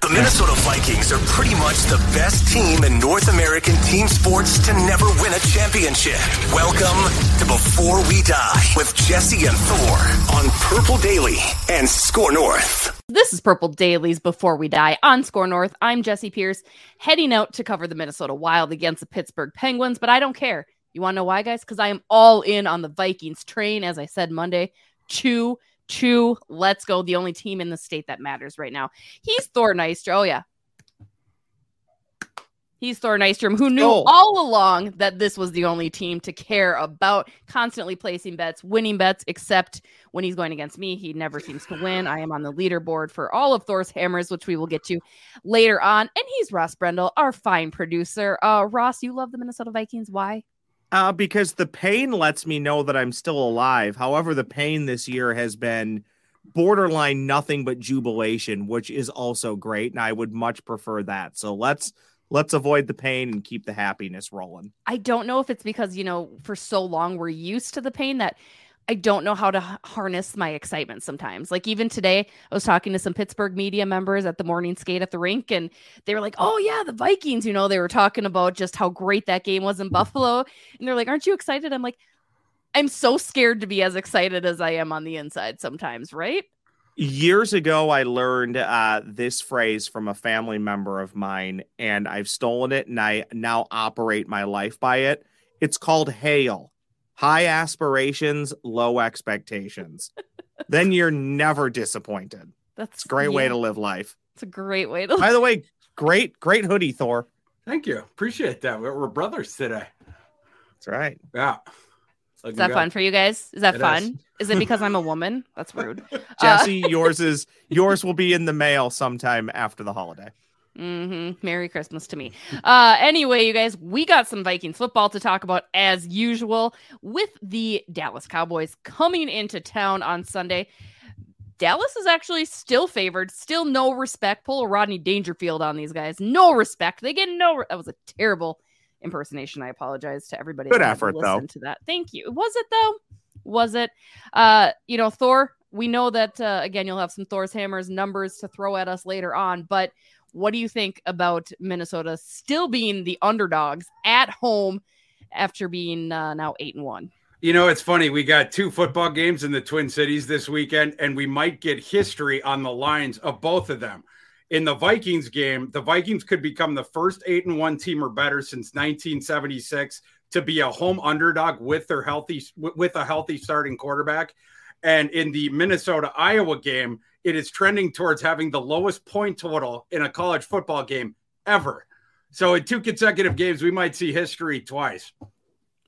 The Minnesota Vikings are pretty much the best team in North American team sports to never win a championship. Welcome to Before We Die with Jesse and Thor on Purple Daily and Score North. This is Purple Daily's Before We Die on Score North. I'm Jesse Pierce, heading out to cover the Minnesota Wild against the Pittsburgh Penguins, but I don't care. You want to know why, guys? Because I am all in on the Vikings train, as I said Monday. Two two. Let's go. The only team in the state that matters right now. He's Thor Nystrom. Oh, yeah. He's Thor Nystrom, who knew oh. all along that this was the only team to care about constantly placing bets, winning bets, except when he's going against me. He never seems to win. I am on the leaderboard for all of Thor's hammers, which we will get to later on. And he's Ross Brendel, our fine producer. Uh, Ross, you love the Minnesota Vikings. Why? Uh, because the pain lets me know that I'm still alive. However, the pain this year has been borderline nothing but jubilation, which is also great, and I would much prefer that. So let's let's avoid the pain and keep the happiness rolling. I don't know if it's because you know for so long we're used to the pain that I don't know how to harness my excitement sometimes. Like even today, I was talking to some Pittsburgh media members at the morning skate at the rink, and they were like, "Oh yeah, the Vikings." You know, they were talking about just how great that game was in Buffalo, and they're like, "Aren't you excited?" I'm like, "I'm so scared to be as excited as I am on the inside sometimes." Right? Years ago, I learned uh, this phrase from a family member of mine, and I've stolen it, and I now operate my life by it. It's called hail high aspirations, low expectations. then you're never disappointed. That's a great yeah. way to live life. It's a great way to. By the way, great, great hoodie, Thor. Thank you. Appreciate that. We're, we're brothers today. That's right. Yeah. Is that fun for you guys? Is that it fun? Is. is. it because I'm a woman? That's rude. Jesse, uh, yours is yours will be in the mail sometime after the holiday. Mm-hmm. Merry Christmas to me. Uh, anyway, you guys, we got some Vikings football to talk about as usual with the Dallas Cowboys coming into town on Sunday. Dallas is actually still favored, still no respect. Pull a Rodney Dangerfield on these guys. No respect. They get no. Re- that was a terrible impersonation. I apologize to everybody. Good effort, though. To that, thank you. Was it though? Was it? Uh, you know, Thor. We know that uh, again. You'll have some Thor's hammers numbers to throw at us later on, but what do you think about Minnesota still being the underdogs at home after being uh, now eight and one? You know, it's funny. We got two football games in the Twin Cities this weekend, and we might get history on the lines of both of them. In the Vikings game, the Vikings could become the first eight and one team or better since 1976 to be a home underdog with their healthy with a healthy starting quarterback. And in the Minnesota Iowa game, it is trending towards having the lowest point total in a college football game ever. So in two consecutive games, we might see history twice.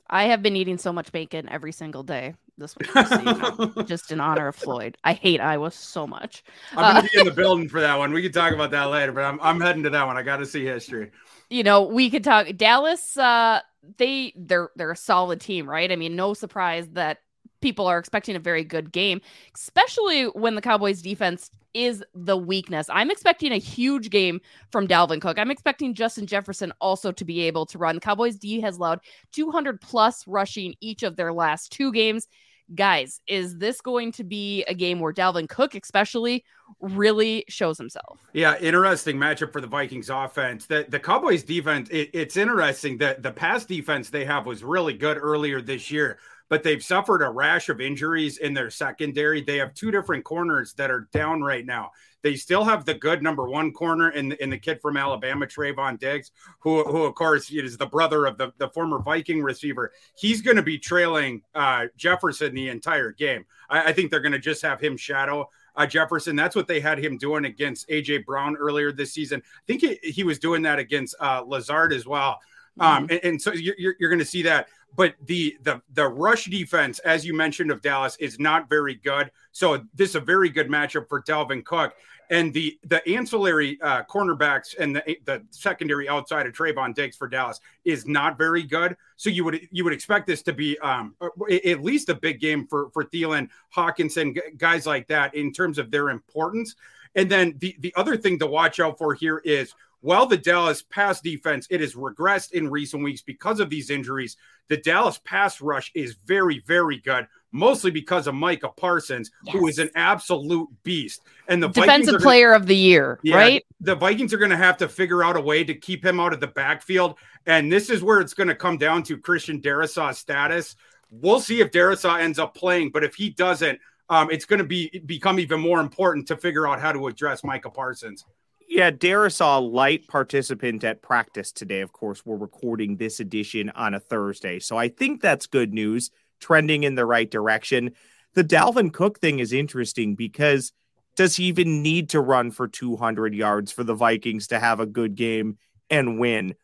I have been eating so much bacon every single day this week, so you know, just in honor of Floyd. I hate Iowa so much. I'm gonna uh, be in the building for that one. We can talk about that later, but I'm I'm heading to that one. I got to see history. You know, we could talk Dallas. Uh, they they're they're a solid team, right? I mean, no surprise that people are expecting a very good game, especially when the Cowboys defense is the weakness. I'm expecting a huge game from Dalvin Cook. I'm expecting Justin Jefferson also to be able to run. Cowboys D has allowed 200 plus rushing each of their last two games. Guys, is this going to be a game where Dalvin Cook, especially, really shows himself? Yeah, interesting matchup for the Vikings offense. The the Cowboys defense, it, it's interesting that the pass defense they have was really good earlier this year but they've suffered a rash of injuries in their secondary. They have two different corners that are down right now. They still have the good number one corner in, in the kid from Alabama, Trevon Diggs, who, who of course is the brother of the, the former Viking receiver. He's going to be trailing uh, Jefferson the entire game. I, I think they're going to just have him shadow uh, Jefferson. That's what they had him doing against AJ Brown earlier this season. I think he, he was doing that against uh, Lazard as well. Um, mm-hmm. and, and, so you're, you're going to see that. But the the the rush defense, as you mentioned, of Dallas is not very good. So this is a very good matchup for Dalvin Cook and the the ancillary uh, cornerbacks and the the secondary outside of Trevon Diggs for Dallas is not very good. So you would you would expect this to be um, at least a big game for for Thielen, Hockenson, guys like that in terms of their importance. And then the the other thing to watch out for here is while the Dallas pass defense it has regressed in recent weeks because of these injuries, the Dallas pass rush is very very good mostly because of Micah Parsons, yes. who is an absolute beast. And the defensive gonna, player of the year, yeah, right? The Vikings are going to have to figure out a way to keep him out of the backfield. And this is where it's going to come down to Christian Darrisaw's status. We'll see if Darrisaw ends up playing, but if he doesn't, um, it's going to be become even more important to figure out how to address Micah Parsons. Yeah, Darrisaw, light participant at practice today. Of course, we're recording this edition on a Thursday. So I think that's good news trending in the right direction. The Dalvin Cook thing is interesting because does he even need to run for 200 yards for the Vikings to have a good game and win?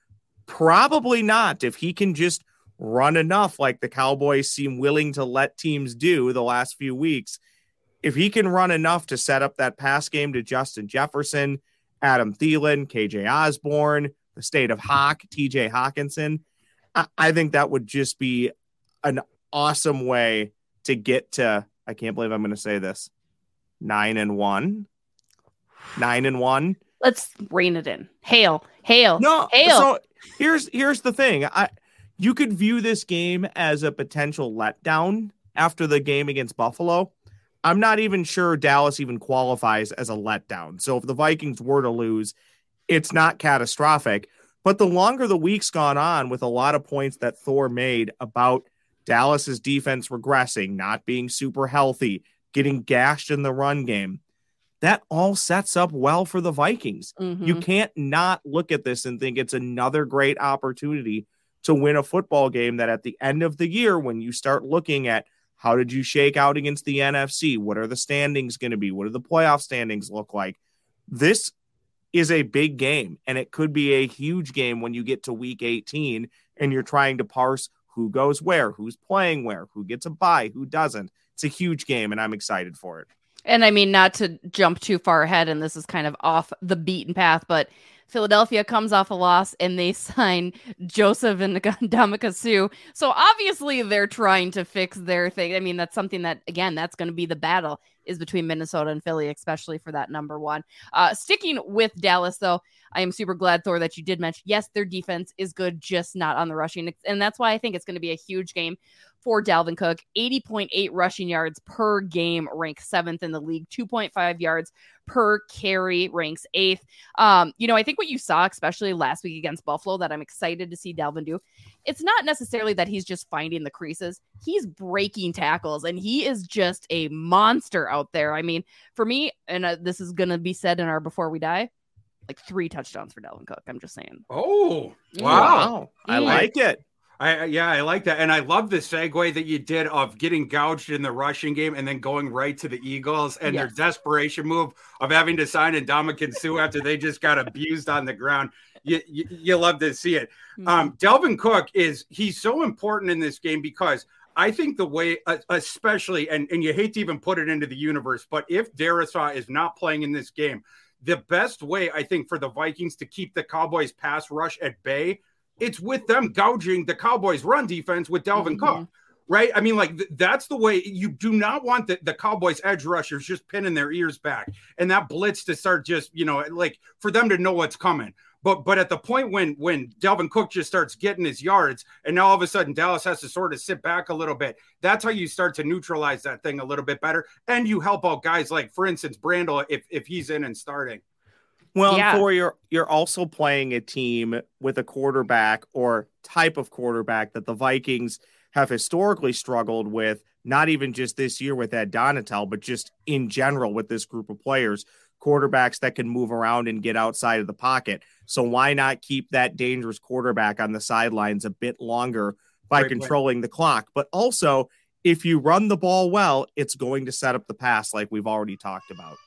Probably not. If he can just run enough, like the Cowboys seem willing to let teams do the last few weeks, if he can run enough to set up that pass game to Justin Jefferson, Adam Thielen, KJ Osborne, the state of Hawk, TJ Hockenson. I, I think that would just be an awesome way to get to I can't believe I'm going to say this. 9 and 1. 9 and 1. Let's rein it in. Hail. Hail. No. Hail. So here's here's the thing. I you could view this game as a potential letdown after the game against Buffalo. I'm not even sure Dallas even qualifies as a letdown. So if the Vikings were to lose, it's not catastrophic. But the longer the week's gone on with a lot of points that Thor made about Dallas's defense regressing, not being super healthy, getting gashed in the run game. That all sets up well for the Vikings. Mm-hmm. You can't not look at this and think it's another great opportunity to win a football game that at the end of the year, when you start looking at how did you shake out against the NFC? What are the standings going to be? What do the playoff standings look like? This is a big game, and it could be a huge game when you get to week 18 and you're trying to parse who goes where, who's playing where, who gets a bye, who doesn't. It's a huge game, and I'm excited for it. And I mean, not to jump too far ahead, and this is kind of off the beaten path, but Philadelphia comes off a loss and they sign Joseph and Ndamukong Suh. So obviously they're trying to fix their thing. I mean, that's something that again, that's going to be the battle is between Minnesota and Philly, especially for that number one. Uh, sticking with Dallas, though, I am super glad, Thor, that you did mention. Yes, their defense is good, just not on the rushing, and that's why I think it's going to be a huge game for Dalvin Cook. 80.8 rushing yards per game, ranks seventh in the league. 2.5 yards per carry, ranks eighth. Um, you know, I think what you saw, especially last week against Buffalo, that I'm excited to see Dalvin do. It's not necessarily that he's just finding the creases; he's breaking tackles, and he is just a monster out there. I mean, for me, and uh, this is going to be said in our before we die like three touchdowns for Dalvin Cook. I'm just saying. Oh, wow. wow. I like it. I yeah, I like that, and I love the segue that you did of getting gouged in the rushing game and then going right to the Eagles and yes. their desperation move of having to sign Ndamukong Suh after they just got abused on the ground. You, you, you love to see it. Mm-hmm. Um, Dalvin Cook is he's so important in this game because I think the way, especially, and, and you hate to even put it into the universe, but if Darrisaw is not playing in this game, the best way I think for the Vikings to keep the Cowboys pass rush at bay it's with them gouging the Cowboys' run defense with Dalvin mm-hmm. Cook, right? I mean, like th- that's the way you do not want the, the Cowboys' edge rushers just pinning their ears back and that blitz to start just, you know, like for them to know what's coming. But but at the point when when Dalvin Cook just starts getting his yards, and now all of a sudden Dallas has to sort of sit back a little bit. That's how you start to neutralize that thing a little bit better, and you help out guys like, for instance, Brandel if if he's in and starting. Well, yeah. for you're you're also playing a team with a quarterback or type of quarterback that the Vikings have historically struggled with not even just this year with Ed Donatell, but just in general with this group of players, quarterbacks that can move around and get outside of the pocket. So why not keep that dangerous quarterback on the sidelines a bit longer by Great controlling the clock? But also, if you run the ball well, it's going to set up the pass like we've already talked about.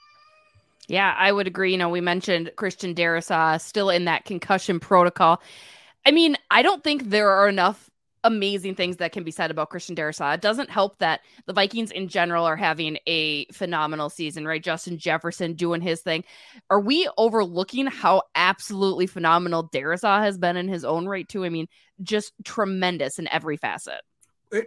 Yeah, I would agree. You know, we mentioned Christian Darrisaw still in that concussion protocol. I mean, I don't think there are enough amazing things that can be said about Christian Darrisaw. It doesn't help that the Vikings in general are having a phenomenal season, right? Justin Jefferson doing his thing. Are we overlooking how absolutely phenomenal Darrisaw has been in his own right too? I mean, just tremendous in every facet.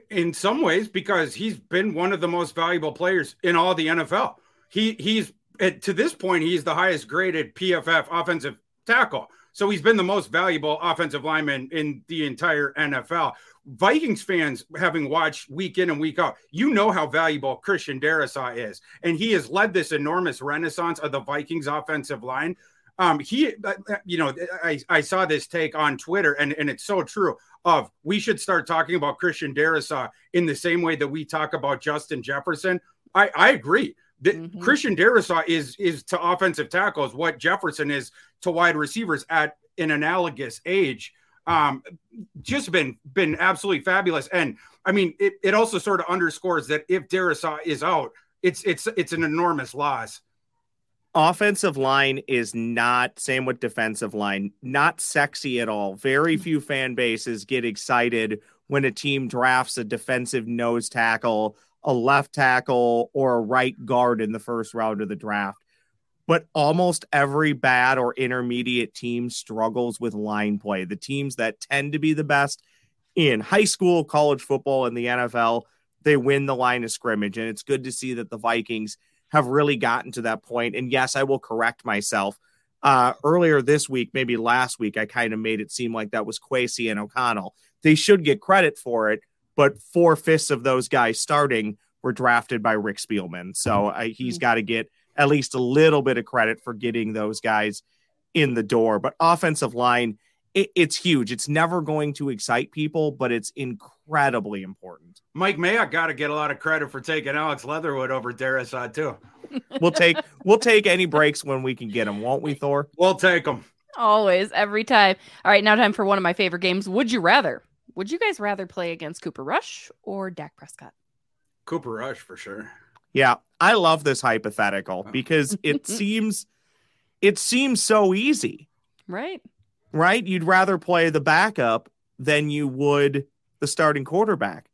in some ways because he's been one of the most valuable players in all the NFL. He he's at, to this point he's the highest graded PFF offensive tackle. So he's been the most valuable offensive lineman in the entire NFL. Vikings fans, having watched week in and week out, you know how valuable Christian Darrisaw is, and he has led this enormous renaissance of the Vikings offensive line. Um, he, uh, you know, I, I saw this take on Twitter, and, and it's so true. Of we should start talking about Christian Darrisaw in the same way that we talk about Justin Jefferson. I, I agree. Mhm. Christian Darrisaw is is to offensive tackles what Jefferson is to wide receivers at an analogous age. Um, just been been absolutely fabulous, and I mean, it, it also sort of underscores that if Darrisaw is out, it's it's it's an enormous loss. offensive line is not same with defensive line not sexy at all very few fan bases get excited when a team drafts a defensive nose tackle a left tackle or a right guard in the first round of the draft but almost every bad or intermediate team struggles with line play the teams that tend to be the best in high school college football and the NFL they win the line of scrimmage and it's good to see that the Vikings have really gotten to that point. And yes, I will correct myself. Uh, earlier this week, maybe last week, I kind of made it seem like that was Kwesi and O'Connell. They should get credit for it, but four fifths of those guys starting were drafted by Rick Spielman. So uh, he's got to get at least a little bit of credit for getting those guys in the door. But offensive line, it, it's huge. It's never going to excite people, but it's incredibly important. Mike Mayock got to get a lot of credit for taking Alex Leatherwood over Darrisaw too. We'll take we'll take any breaks when we can get them, won't we, Thor? We'll take them. Always, every time. All right, now time for one of my favorite games. Would you rather? Would you guys rather play against Cooper Rush or Dak Prescott? Cooper Rush for sure. Yeah, I love this hypothetical because it seems it seems so easy, Right? right? You'd rather play the backup than you would the starting quarterback.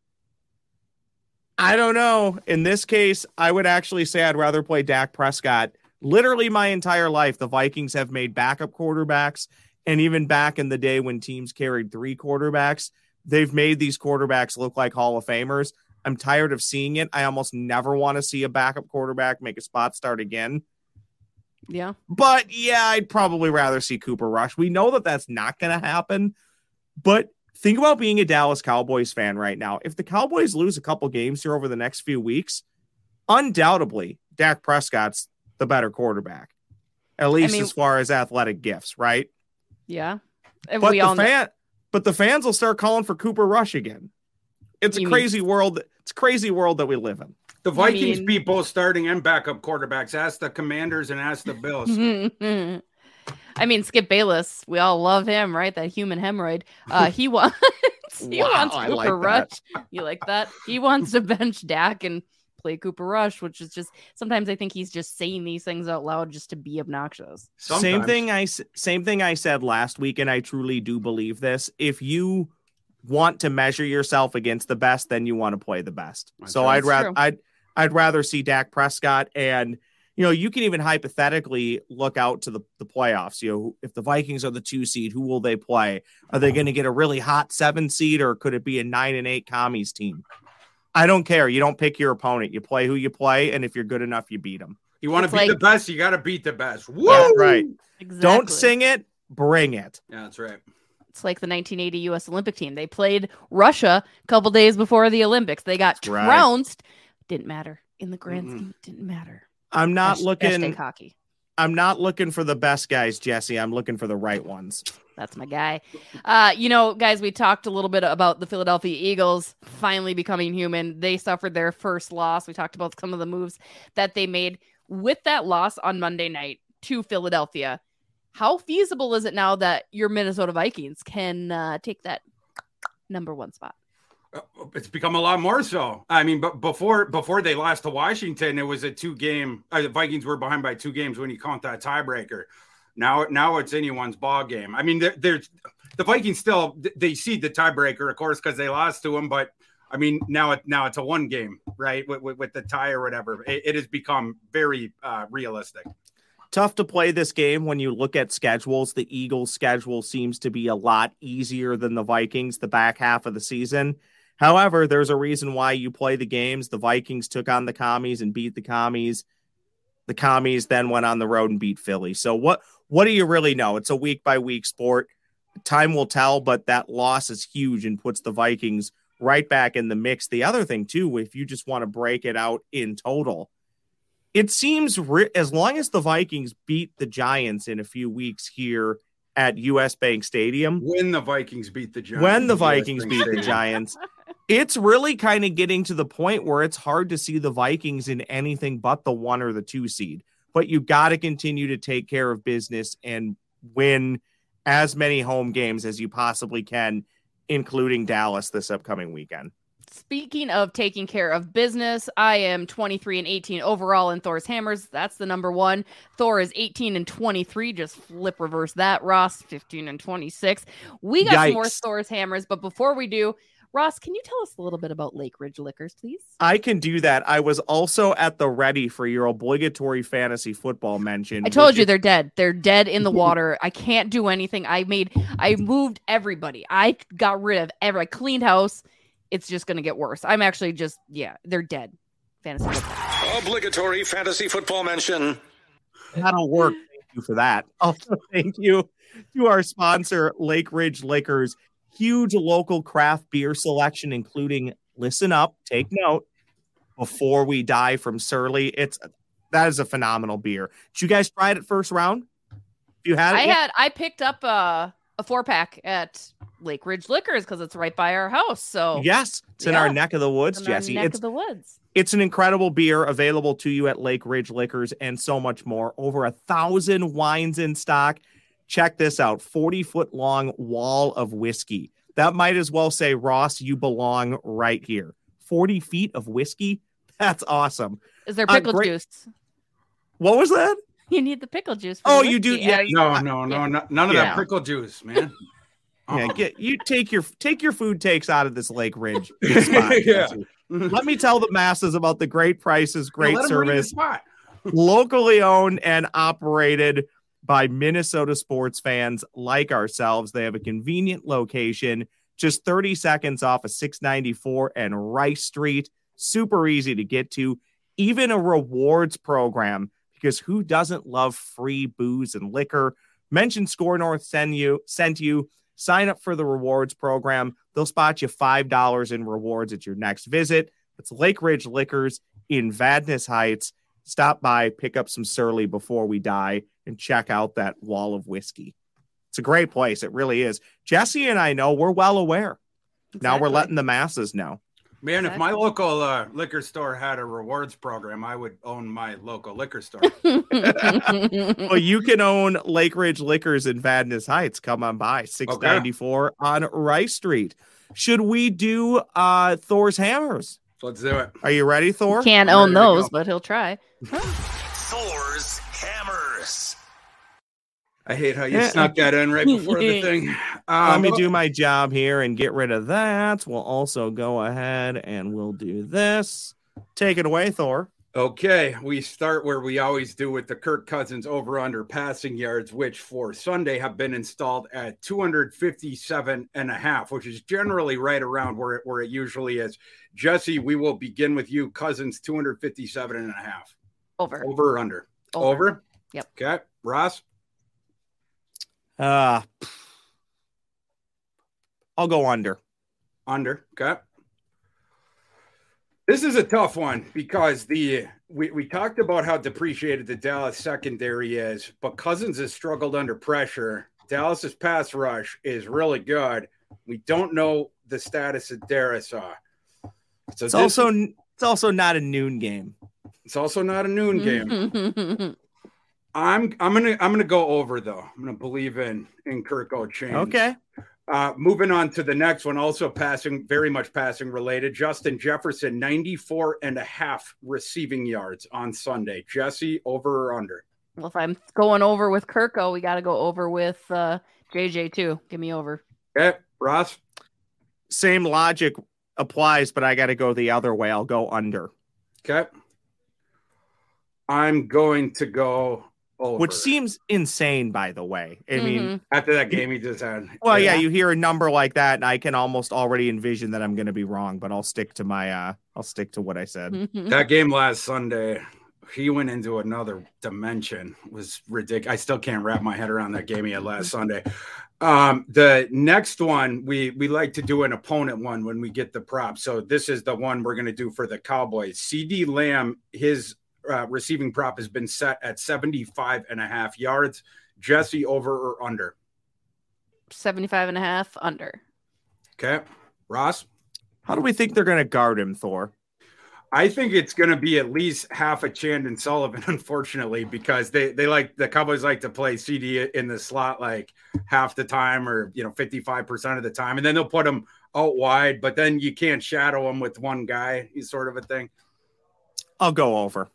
I don't know. In this case, I would actually say I'd rather play Dak Prescott. Literally my entire life, the Vikings have made backup quarterbacks. And even back in the day when teams carried three quarterbacks, they've made these quarterbacks look like Hall of Famers. I'm tired of seeing it. I almost never want to see a backup quarterback make a spot start again. Yeah. But yeah, I'd probably rather see Cooper Rush. We know that that's not going to happen. But think about being a Dallas Cowboys fan right now. If the Cowboys lose a couple games here over the next few weeks, undoubtedly Dak Prescott's the better quarterback, at least mean- as far as athletic gifts, right? Yeah. And But we the all know- fan, but the fans will start calling for Cooper Rush again. It's a You mean- crazy world. It's a crazy world that we live in. The I Vikings mean- beat both starting and backup quarterbacks. Ask the Commanders and ask the Bills. I mean, Skip Bayless, we all love him, right? That human hemorrhoid. Uh, he wants he Wow, wants Cooper like. Rush. You like that? He wants to bench Dak and play Cooper Rush, which is just sometimes I think he's just saying these things out loud just to be obnoxious. Same thing I s- same thing I said last week, and I truly do believe this. If you want to measure yourself against the best, then you want to play the best. That's so right. I'd rather. I'd I'd rather see Dak Prescott, and you know you can even hypothetically look out to the the playoffs. You know if the Vikings are the two seed, who will they play? Are they going to get a really hot seven seed, or could it be a nine and eight commies team? I don't care. You don't pick your opponent. You play who you play, and if you're good enough, you beat them. You want to It's beat like- the best, you got to beat the best. Woo! That's right. Exactly. Don't sing it, bring it. Yeah, that's right. It's like the 1980 U.S. Olympic team. They played Russia a couple days before the Olympics. They got Right. trounced. Didn't matter in the grand scheme. Didn't matter. I'm not Hasht- looking. hashtag hockey. I'm not looking for the best guys, Jesse. I'm looking for the right ones. That's my guy. Uh, you know, guys, we talked a little bit about the Philadelphia Eagles finally becoming human. They suffered their first loss. We talked about some of the moves that they made with that loss on Monday night to Philadelphia. How feasible is it now that your Minnesota Vikings can uh, take that number one spot? Uh, it's become a lot more so. I mean, but before before they lost to Washington, it was a two game. Uh, the Vikings were behind by two games when you count that tiebreaker. Now, now it's anyone's ball game. I mean, there's the Vikings still they seed the tiebreaker, of course, because they lost to them. But I mean, now it now it's a one game, right? With, with, with the tie or whatever, it, it has become very uh, realistic. Tough to play this game when you look at schedules. The Eagles' schedule seems to be a lot easier than the Vikings the back half of the season. However, there's a reason why you play the games. The Vikings took on the commies and beat the commies. The commies then went on the road and beat Philly. So what what do you really know? It's a week by week sport. Time will tell, but that loss is huge and puts the Vikings right back in the mix. The other thing, too, if you just want to break it out in total, it seems re- as long as the Vikings beat the Giants in a few weeks here at US Bank Stadium, when the Vikings beat the Giants, when the Vikings beat the Giants, it's really kind of getting to the point where it's hard to see the Vikings in anything but the one or the two seed but you got to continue to take care of business and win as many home games as you possibly can, including Dallas this upcoming weekend. Speaking of taking care of business, I am 23 and 18 overall in Thor's Hammers. That's the number one. Thor is 18 and 23. Just flip reverse that. Ross, 15 and 26. We got Yikes. some more Thor's Hammers, but before we do, Ross, can you tell us a little bit about Lake Ridge Liquors, please? I can do that. I was also at the ready for your obligatory fantasy football mention. I told you is... they're dead. They're dead in the water. I can't do anything. I made, I moved everybody. I got rid of every, I cleaned house. It's just going to get worse. I'm actually just, yeah, they're dead. Fantasy football. Obligatory fantasy football mention. That'll work. Thank you for that. Also, thank you to our sponsor, Lake Ridge Liquors huge local craft beer selection, including listen up, take note, before we die from Surly. It's that is a phenomenal beer. Did you guys try it at first round? If you had it? I had I picked up a, a four pack at Lake Ridge Liquors because it's right by our house. So yes, it's yeah. in our neck of the woods, Jesse. neck it's of the woods. It's an incredible beer available to you at Lake Ridge Liquors and so much more. Over a thousand wines in stock. Check this out 40 foot long wall of whiskey. That might as well say, Ross, you belong right here. 40 feet of whiskey. That's awesome. Is there pickle uh, great... juice? What was that? You need the pickle juice. oh, you do? Yeah. No, no, no, no none of yeah. that pickle juice, man. Yeah, get you take your take your food takes out of this Lake Ridge. Spot, yeah. Let me tell the masses about the great prices, great service, locally owned and operated by Minnesota sports fans like ourselves. They have a convenient location, just 30 seconds off of 694 and Rice Street. Super easy to get to. Even a rewards program, because who doesn't love free booze and liquor? Mention Score North send you sent you. Sign up for the rewards program. They'll spot you $5 in rewards at your next visit. It's Lake Ridge Liquors in Vadnais Heights. Stop by, pick up some Surly before we die and check out that wall of whiskey. It's a great place. It really is. Jesse and I know we're well aware. Exactly. Now we're letting the masses know. Man, exactly. if my local uh, liquor store had a rewards program, I would own my local liquor store. well, you can own Lake Ridge Liquors in Vadnais Heights. Come on by, 694 okay. on Rice Street. Should we do uh, Thor's Hammers? Let's do it. Are you ready, Thor? Can't own those, but he'll try. Thor's Hammers. I hate how you snuck that in right before the thing. Um, Let me do my job here and get rid of that. We'll also go ahead and we'll do this. Take it away, Thor. Okay, we start where we always do with the Kirk Cousins over under passing yards, which for Sunday have been installed at 257 and a half, which is generally right around where it, where it usually is. Jesse, we will begin with you. Cousins 257 and a half. Over. Over or under? Over. Over? Yep. Okay. Ross? Uh, I'll go under. Under. Okay. This is a tough one because the we, we talked about how depreciated the Dallas secondary is, but Cousins has struggled under pressure. Dallas's pass rush is really good. We don't know the status of Darrisaw. So it's also it's also not a noon game. It's also not a noon game. I'm I'm gonna I'm gonna go over though. I'm gonna believe in in Kirko Chainz. Okay. Uh, moving on to the next one, also passing, very much passing related. Justin Jefferson, 94 and a half receiving yards on Sunday. Jesse, over or under? Well, if I'm going over with Kirko, we got to go over with uh, JJ too. Give me over. Okay. Ross? Same logic applies, but I got to go the other way. I'll go under. Okay. I'm going to go over. Which seems insane, by the way. I mm-hmm. mean, after that game he just had. Well, yeah. yeah. you hear a number like that, and I can almost already envision that I'm going to be wrong, but I'll stick to my, uh, I'll stick to what I said. Mm-hmm. That game last Sunday, he went into another dimension. It was ridiculous. I still can't wrap my head around that game he had last Sunday. Um, the next one we we like to do an opponent one when we get the prop. So this is the one we're going to do for the Cowboys. CD Lamb, his uh, receiving prop has been set at 75 and a half yards. Jesse, over or under? 75 and a half, under. Okay. Ross? How do we think they're going to guard him, Thor? I think it's going to be at least half a Chandon Sullivan, unfortunately, because they, they like the Cowboys like to play CeeDee in the slot like half the time or, you know, 55% of the time. And then they'll put him out wide, but then you can't shadow him with one guy, sort of a thing. I'll go over.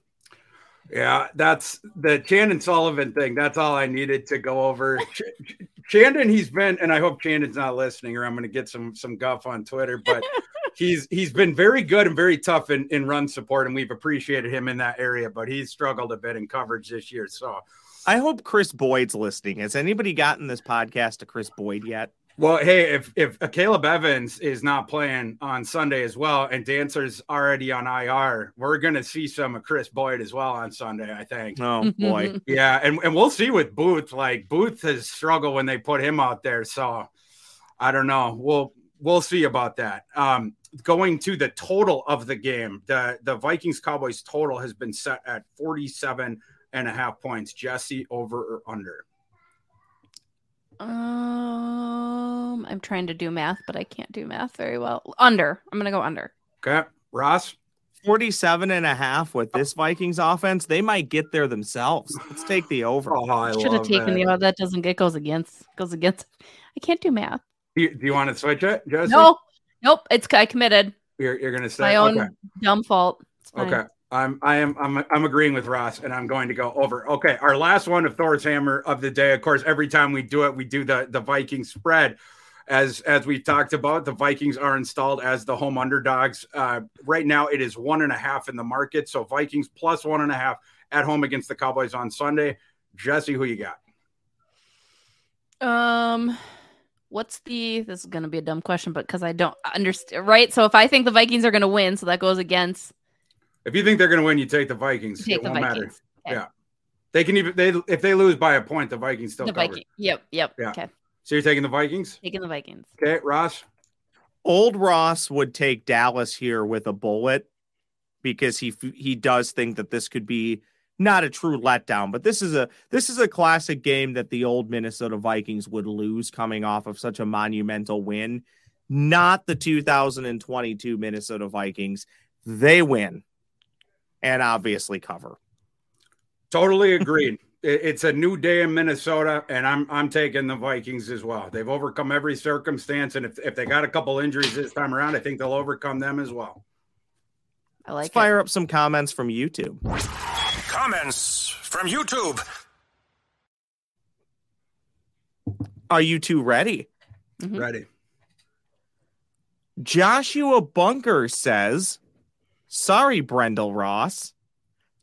Yeah, that's the Chandon Sullivan thing. That's all I needed to go over. Ch- Chandon, he's been, and I hope Chandon's not listening, or I'm going to get some some guff on Twitter. But he's he's been very good and very tough in, in run support, and we've appreciated him in that area. But he's struggled a bit in coverage this year. So I hope Chris Boyd's listening. Has anybody gotten this podcast to Chris Boyd yet? Well, hey, if if Akayleb Evans is not playing on Sunday as well, and Dantzler's already on IR, we're gonna see some of Chris Boyd as well on Sunday. I think. Oh boy, yeah, and and we'll see with Booth. Like Booth has struggled when they put him out there, so I don't know. We'll we'll see about that. Um, going to the total of the game, the the Vikings Cowboys total has been set at 47 and a half points. Jesse over or under? Um, I'm trying to do math, but I can't do math very well. Under. I'm going to go under. Okay. Ross? 47 and a half with this Vikings offense, they might get there themselves. Let's take the over. Oh, I should have taken that. the That doesn't get goes against goes against. I can't do math. Do you, do you want to switch it, Jesse? No, nope. It's I committed. You're you're gonna say my own okay. dumb fault. Okay. I'm I am I'm I'm agreeing with Ross, and I'm going to go over. Okay, our last one of Thor's hammer of the day. Of course, every time we do it, we do the the Viking spread. As as we've talked about, the Vikings are installed as the home underdogs. Uh, right now, it is one and a half in the market. So Vikings plus one and a half at home against the Cowboys on Sunday. Jesse, who you got? Um, what's the? This is going to be a dumb question, but because I don't understand, right? So if I think the Vikings are going to win, so that goes against if you think they're going to win, you take the Vikings. Take it won't Vikings. matter. Okay. Yeah, they can even they if they lose by a point, the Vikings still the cover. Viking. Yep. Yep. Yeah. Okay. So you're taking the Vikings. Taking the Vikings. Okay, Ross. Old Ross would take Dallas here with a bullet because he he does think that this could be not a true letdown, but this is a this is a classic game that the old Minnesota Vikings would lose coming off of such a monumental win. Not the 2022 Minnesota Vikings. They win and obviously cover. Totally agreed. it's a new day in Minnesota, and I'm I'm taking the Vikings as well. They've overcome every circumstance, and if, if they got a couple injuries this time around, I think they'll overcome them as well. I like. Let's fire up some comments from YouTube. Comments from YouTube. Are you two ready? Mm-hmm. Ready. Joshua Bunker says, Sorry, Brendel Ross.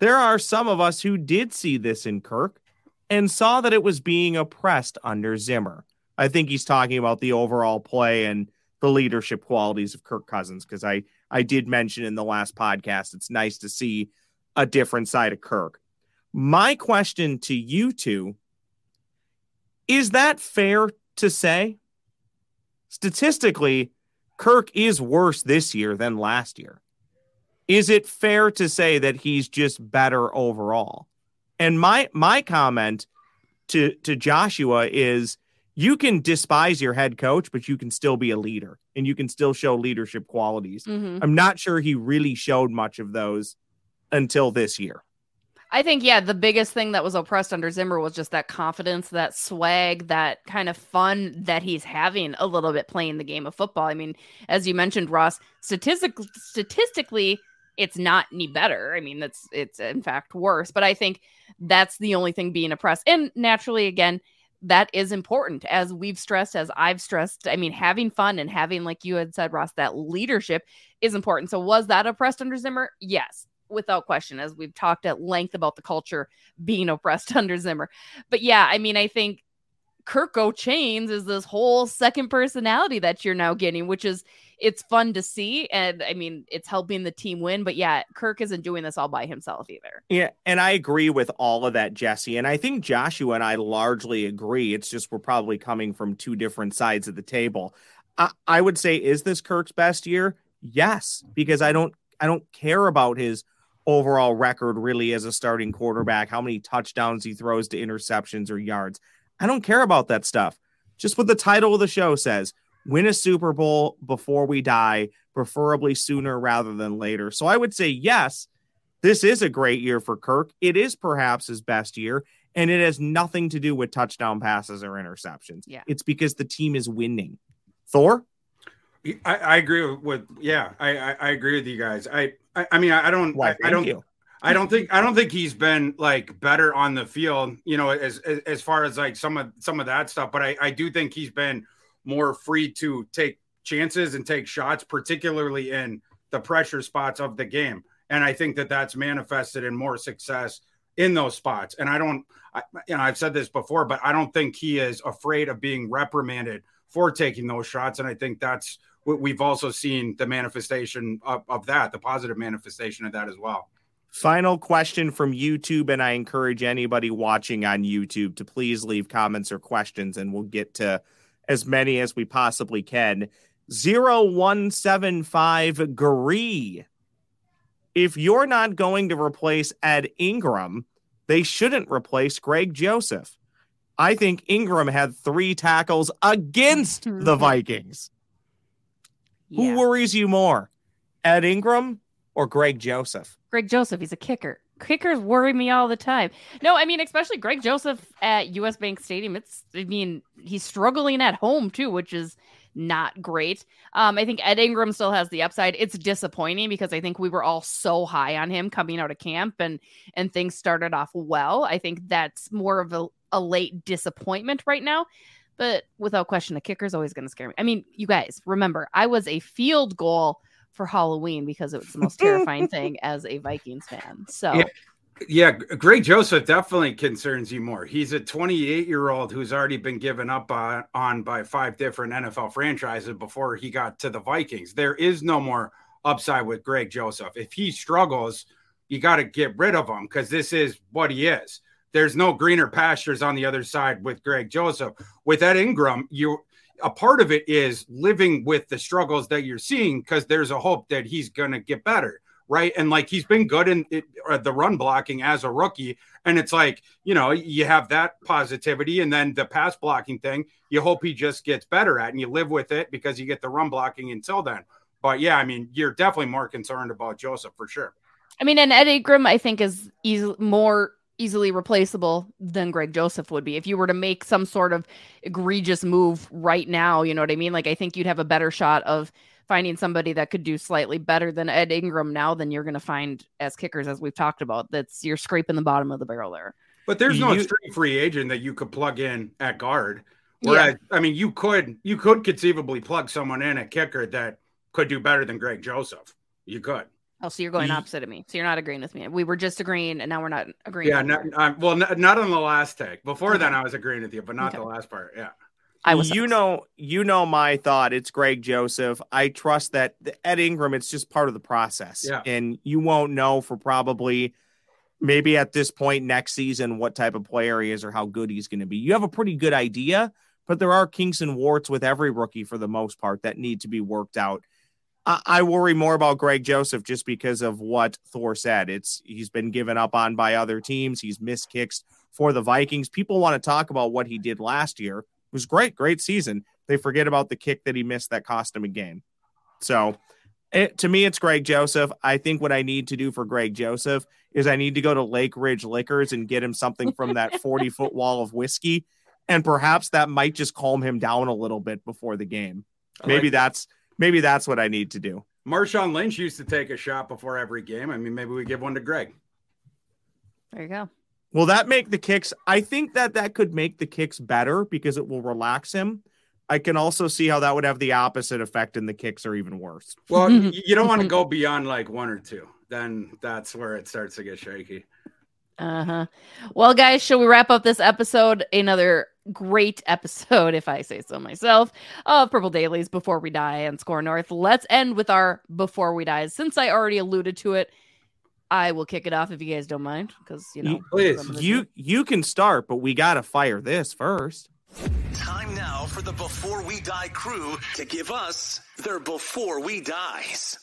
There are some of us who did see this in Kirk and saw that it was being oppressed under Zimmer. I think he's talking about the overall play and the leadership qualities of Kirk Cousins because I I did mention in the last podcast it's nice to see a different side of Kirk. My question to you two is that fair to say? Statistically, Kirk is worse this year than last year is it fair to say that he's just better overall? And my my comment to to Joshua is you can despise your head coach, but you can still be a leader and you can still show leadership qualities. Mhm. I'm not sure he really showed much of those until this year. I think, yeah, the biggest thing that was oppressed under Zimmer was just that confidence, that swag, that kind of fun that he's having a little bit playing the game of football. I mean, as you mentioned, Ross, statistic statistically, it's not any better. I mean, that's it's in fact worse. But I think that's the only thing being oppressed. And naturally, again, that is important as we've stressed, as I've stressed. I mean, having fun and having, like you had said, Ross, that leadership is important. So was that oppressed under Zimmer? Yes without question, as we've talked at length about the culture being oppressed under Zimmer. But yeah, I mean, I think Kirk Chains is this whole second personality that you're now getting, which is it's fun to see. And I mean, it's helping the team win. But yeah, Kirk isn't doing this all by himself either. Yeah, and I agree with all of that, Jesse. And I think Joshua and I largely agree. It's just we're probably coming from two different sides of the table. I, I would say, is this Kirk's best year? Yes, because I don't I don't care about his overall record really as a starting quarterback, how many touchdowns he throws to interceptions or yards. I don't care about that stuff. Just what the title of the show says win a Super Bowl before we die, preferably sooner rather than later. So I would say, yes, this is a great year for Kirk. It is perhaps his best year, and it has nothing to do with touchdown passes or interceptions. Yeah. It's because the team is winning. Thor? I, I agree with yeah I, I, I agree with you guys I I, I mean I, I don't Why, I, I don't you. I don't think I don't think he's been like better on the field you know as, as as far as like some of some of that stuff but I I do think he's been more free to take chances and take shots particularly in the pressure spots of the game. And I think that that's manifested in more success in those spots. And I don't I, you know I've said this before but I don't think he is afraid of being reprimanded for taking those shots. And I think that's we- we've also seen the manifestation of, of that, the positive manifestation of that as well. Final question from YouTube, and I encourage anybody watching on YouTube to please leave comments or questions, and we'll get to as many as we possibly can. 0175 Gree. If you're not going to replace Ed Ingram, they shouldn't replace Greg Joseph. I think Ingram had three tackles against the Vikings. Who worries you more, Ed Ingram or Greg Joseph? Greg Joseph, he's a kicker. Kickers worry me all the time. No, I mean, especially Greg Joseph at US Bank Stadium. It's, I mean, he's struggling at home too, which is not great. Um, I think Ed Ingram still has the upside. It's disappointing because I think we were all so high on him coming out of camp and and things started off well. I think that's more of a, a late disappointment right now. But without question, the kicker's always going to scare me. I mean, you guys remember, I was a field goal for Halloween because it was the most terrifying thing as a Vikings fan. So Yeah. Yeah, Greg Joseph definitely concerns you more. He's a 28 year old who's already been given up on, on by five different NFL franchises before he got to the Vikings. There is no more upside with Greg Joseph. If he struggles, you got to get rid of him because this is what he is. There's no greener pastures on the other side with Greg Joseph. With Ed Ingram, you a part of it is living with the struggles that you're seeing because there's a hope that he's going to get better right? And like he's been good in it, uh, the run blocking as a rookie, and it's like you know you have that positivity, and then the pass blocking thing, you hope he just gets better at, and you live with it because you get the run blocking until then. But yeah, I mean, you're definitely more concerned about Joseph for sure. I mean, and Ed Ingram, I think, is easy, more easily replaceable than Greg Joseph would be. If you were to make some sort of egregious move right now, you know what I mean? Like, I think you'd have a better shot of finding somebody that could do slightly better than Ed Ingram now than you're going to find as kickers, as we've talked about. That's you're scraping the bottom of the barrel there. But there's no You- straight free agent that you could plug in at guard. Yeah. I mean, you could you could conceivably plug someone in at kicker that could do better than Greg Joseph. You could. Oh, so you're going opposite of me. So you're not agreeing with me. We were just agreeing, and now we're not agreeing. Yeah, not, anymore. uh, well, not, not on the last take. Before then, I was agreeing with you, but not the last part. Yeah. I was. you know, you know my thought. It's Greg Joseph. I trust that the- Ed Ingram. It's just part of the process, Yeah. and you won't know for probably maybe at this point next season what type of player he is or how good he's going to be. You have a pretty good idea, but there are kinks and warts with every rookie for the most part that need to be worked out. I, I worry more about Greg Joseph just because of what Thor said. It's he's been given up on by other teams. He's missed kicks for the Vikings. People want to talk about what he did last year. It was great, great season. They forget about the kick that he missed that cost him a game. So it, to me, it's Greg Joseph. I think what I need to do for Greg Joseph is I need to go to Lake Ridge Liquors and get him something from that 40 foot wall of whiskey. And perhaps that might just calm him down a little bit before the game. Maybe like that's maybe that's what I need to do. Marshawn Lynch used to take a shot before every game. I mean, maybe we give one to Greg. There you go. Will that make the kicks? I think that that could make the kicks better because it will relax him. I can also see how that would have the opposite effect and the kicks are even worse. Well, you don't want to go beyond like one or two. Then that's where it starts to get shaky. Uh huh. Well, guys, shall we wrap up this episode? Another great episode, if I say so myself, of Purple Dailies Before We Die and SKOR North. Let's end with our Before We Die. Since I already alluded to it, I will kick it off if you guys don't mind, because you know, Please. reminiscing. You you can start, but we got to fire this first. Time now for the Before We Die crew to give us their Before We Dies.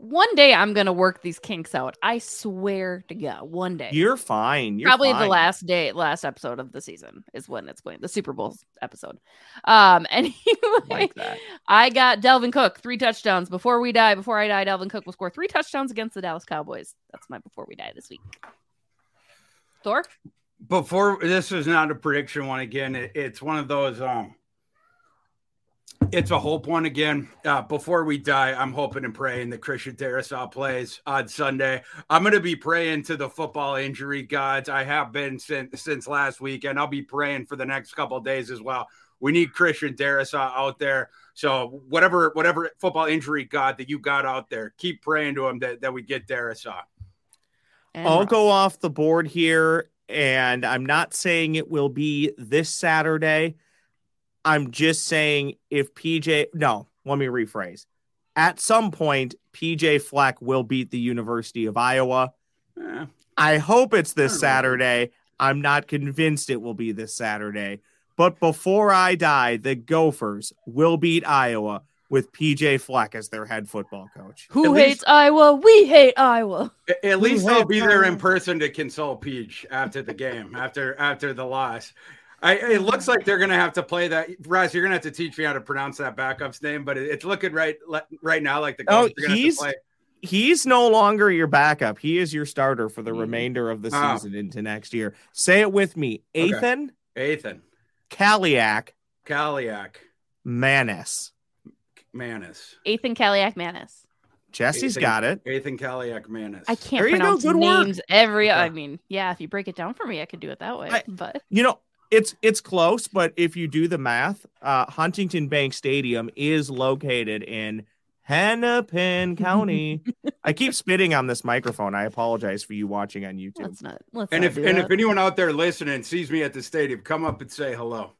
One day I'm gonna work these kinks out. I swear to God, one day. You're fine. You're Probably the last day, last episode of the season is when it's going. The Super Bowl episode. Um, anyway, Like that. I got Dalvin Cook three touchdowns before we die. Before I die, Dalvin Cook will score three touchdowns against the Dallas Cowboys. That's my before we die this week. Thor, before this is not a prediction one again it- it's one of those um it's a hope one again. Uh before we die i'm hoping and praying that christian Darrisaw plays on sunday. I'm going to be praying to the football injury gods. I have been since since last week and i'll be praying for the next couple of days as well. We need christian Darrisaw out there. So whatever whatever football injury god that you got out there keep praying to him that, that we get Darrisaw. and I'll go off the board here, and I'm not saying it will be this Saturday. I'm just saying if PJ, no, let me rephrase. At some point, PJ Fleck will beat the University of Iowa. Eh, I hope it's this I don't know. Saturday. I'm not convinced it will be this Saturday. But before I die, the Gophers will beat Iowa with PJ Fleck as their head football coach. Who At least- hates Iowa? We hate Iowa. At- At least I'll had be there in person to console Peach after the game, after after the loss. I, it looks like they're gonna have to play that. Raz, you're gonna have to teach me how to pronounce that backup's name, but it- it's looking right right now like the Oh, are gonna he's- play. He's no longer your backup. He is your starter for the Mhm. remainder of the Oh. season into next year. Say it with me. Okay. Ethan Ethan Kaliak Kaliak Manis. Manis. Ethan Kaliak Manis. Jesse's Ethan- got it. Ethan Kaliak Manis. I can't There you go, pronounce good work. names every. I mean, yeah, if you break it down for me, I could do it that way. I- but You know, it's it's close, but if you do the math, uh, Huntington Bank Stadium is located in Hennepin County. I keep spitting on this microphone. I apologize for you watching on YouTube. let's not. Let's and not if and that. if anyone out there listening sees me at the stadium, come up and say hello.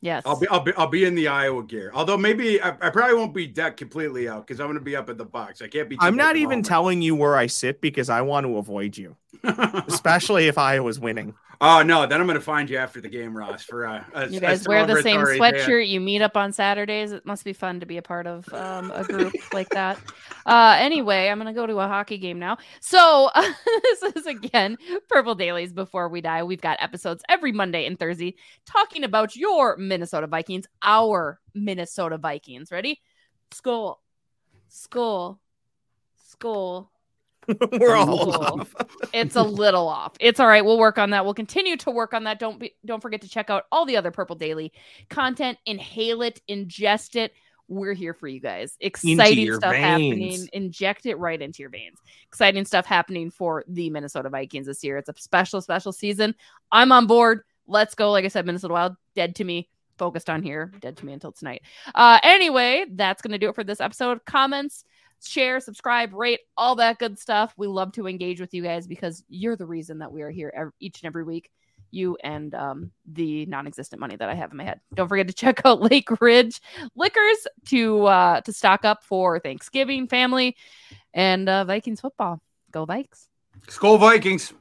Yes, I'll be I'll be I'll be in the Iowa gear. Although maybe I, I probably won't be decked completely out because I'm going to be up at the box. I can't be. I'm not even moment. telling you where I sit because I want to avoid you, especially if Iowa's winning. oh no, then I'm going to find you after the game, Ross. For uh, a, You a guys wear the same celebratory day. sweatshirt. You meet up on Saturdays. It must be fun to be a part of um, a group like that. Uh, anyway, I'm gonna go to a hockey game now. So this is again Purple Dailies. Before we die, we've got episodes every Monday and Thursday talking about your Minnesota Vikings, our Minnesota Vikings. Ready? Skol, skol, skol. We're all off. It's a little off. It's all right. We'll work on that. We'll continue to work on that. Don't be don't forget to check out all the other Purple Daily content. Inhale it, ingest it. We're here for you guys. Exciting stuff happening. Inject it right into your veins. Exciting stuff happening for the Minnesota Vikings this year. It's a special, special season. I'm on board. Let's go. Like I said, Minnesota Wild, dead to me. Focused on here, dead to me until tonight. Uh, anyway, that's gonna do it for this episode. Comments, share, subscribe, rate, all that good stuff. We love to engage with you guys because you're the reason that we are here ev- each and every week. You and um, the non-existent money that I have in my head. Don't forget to check out Lake Ridge Liquors to uh, to stock up for Thanksgiving, family, and uh, Vikings football. Go Vikes! Skol Vikings.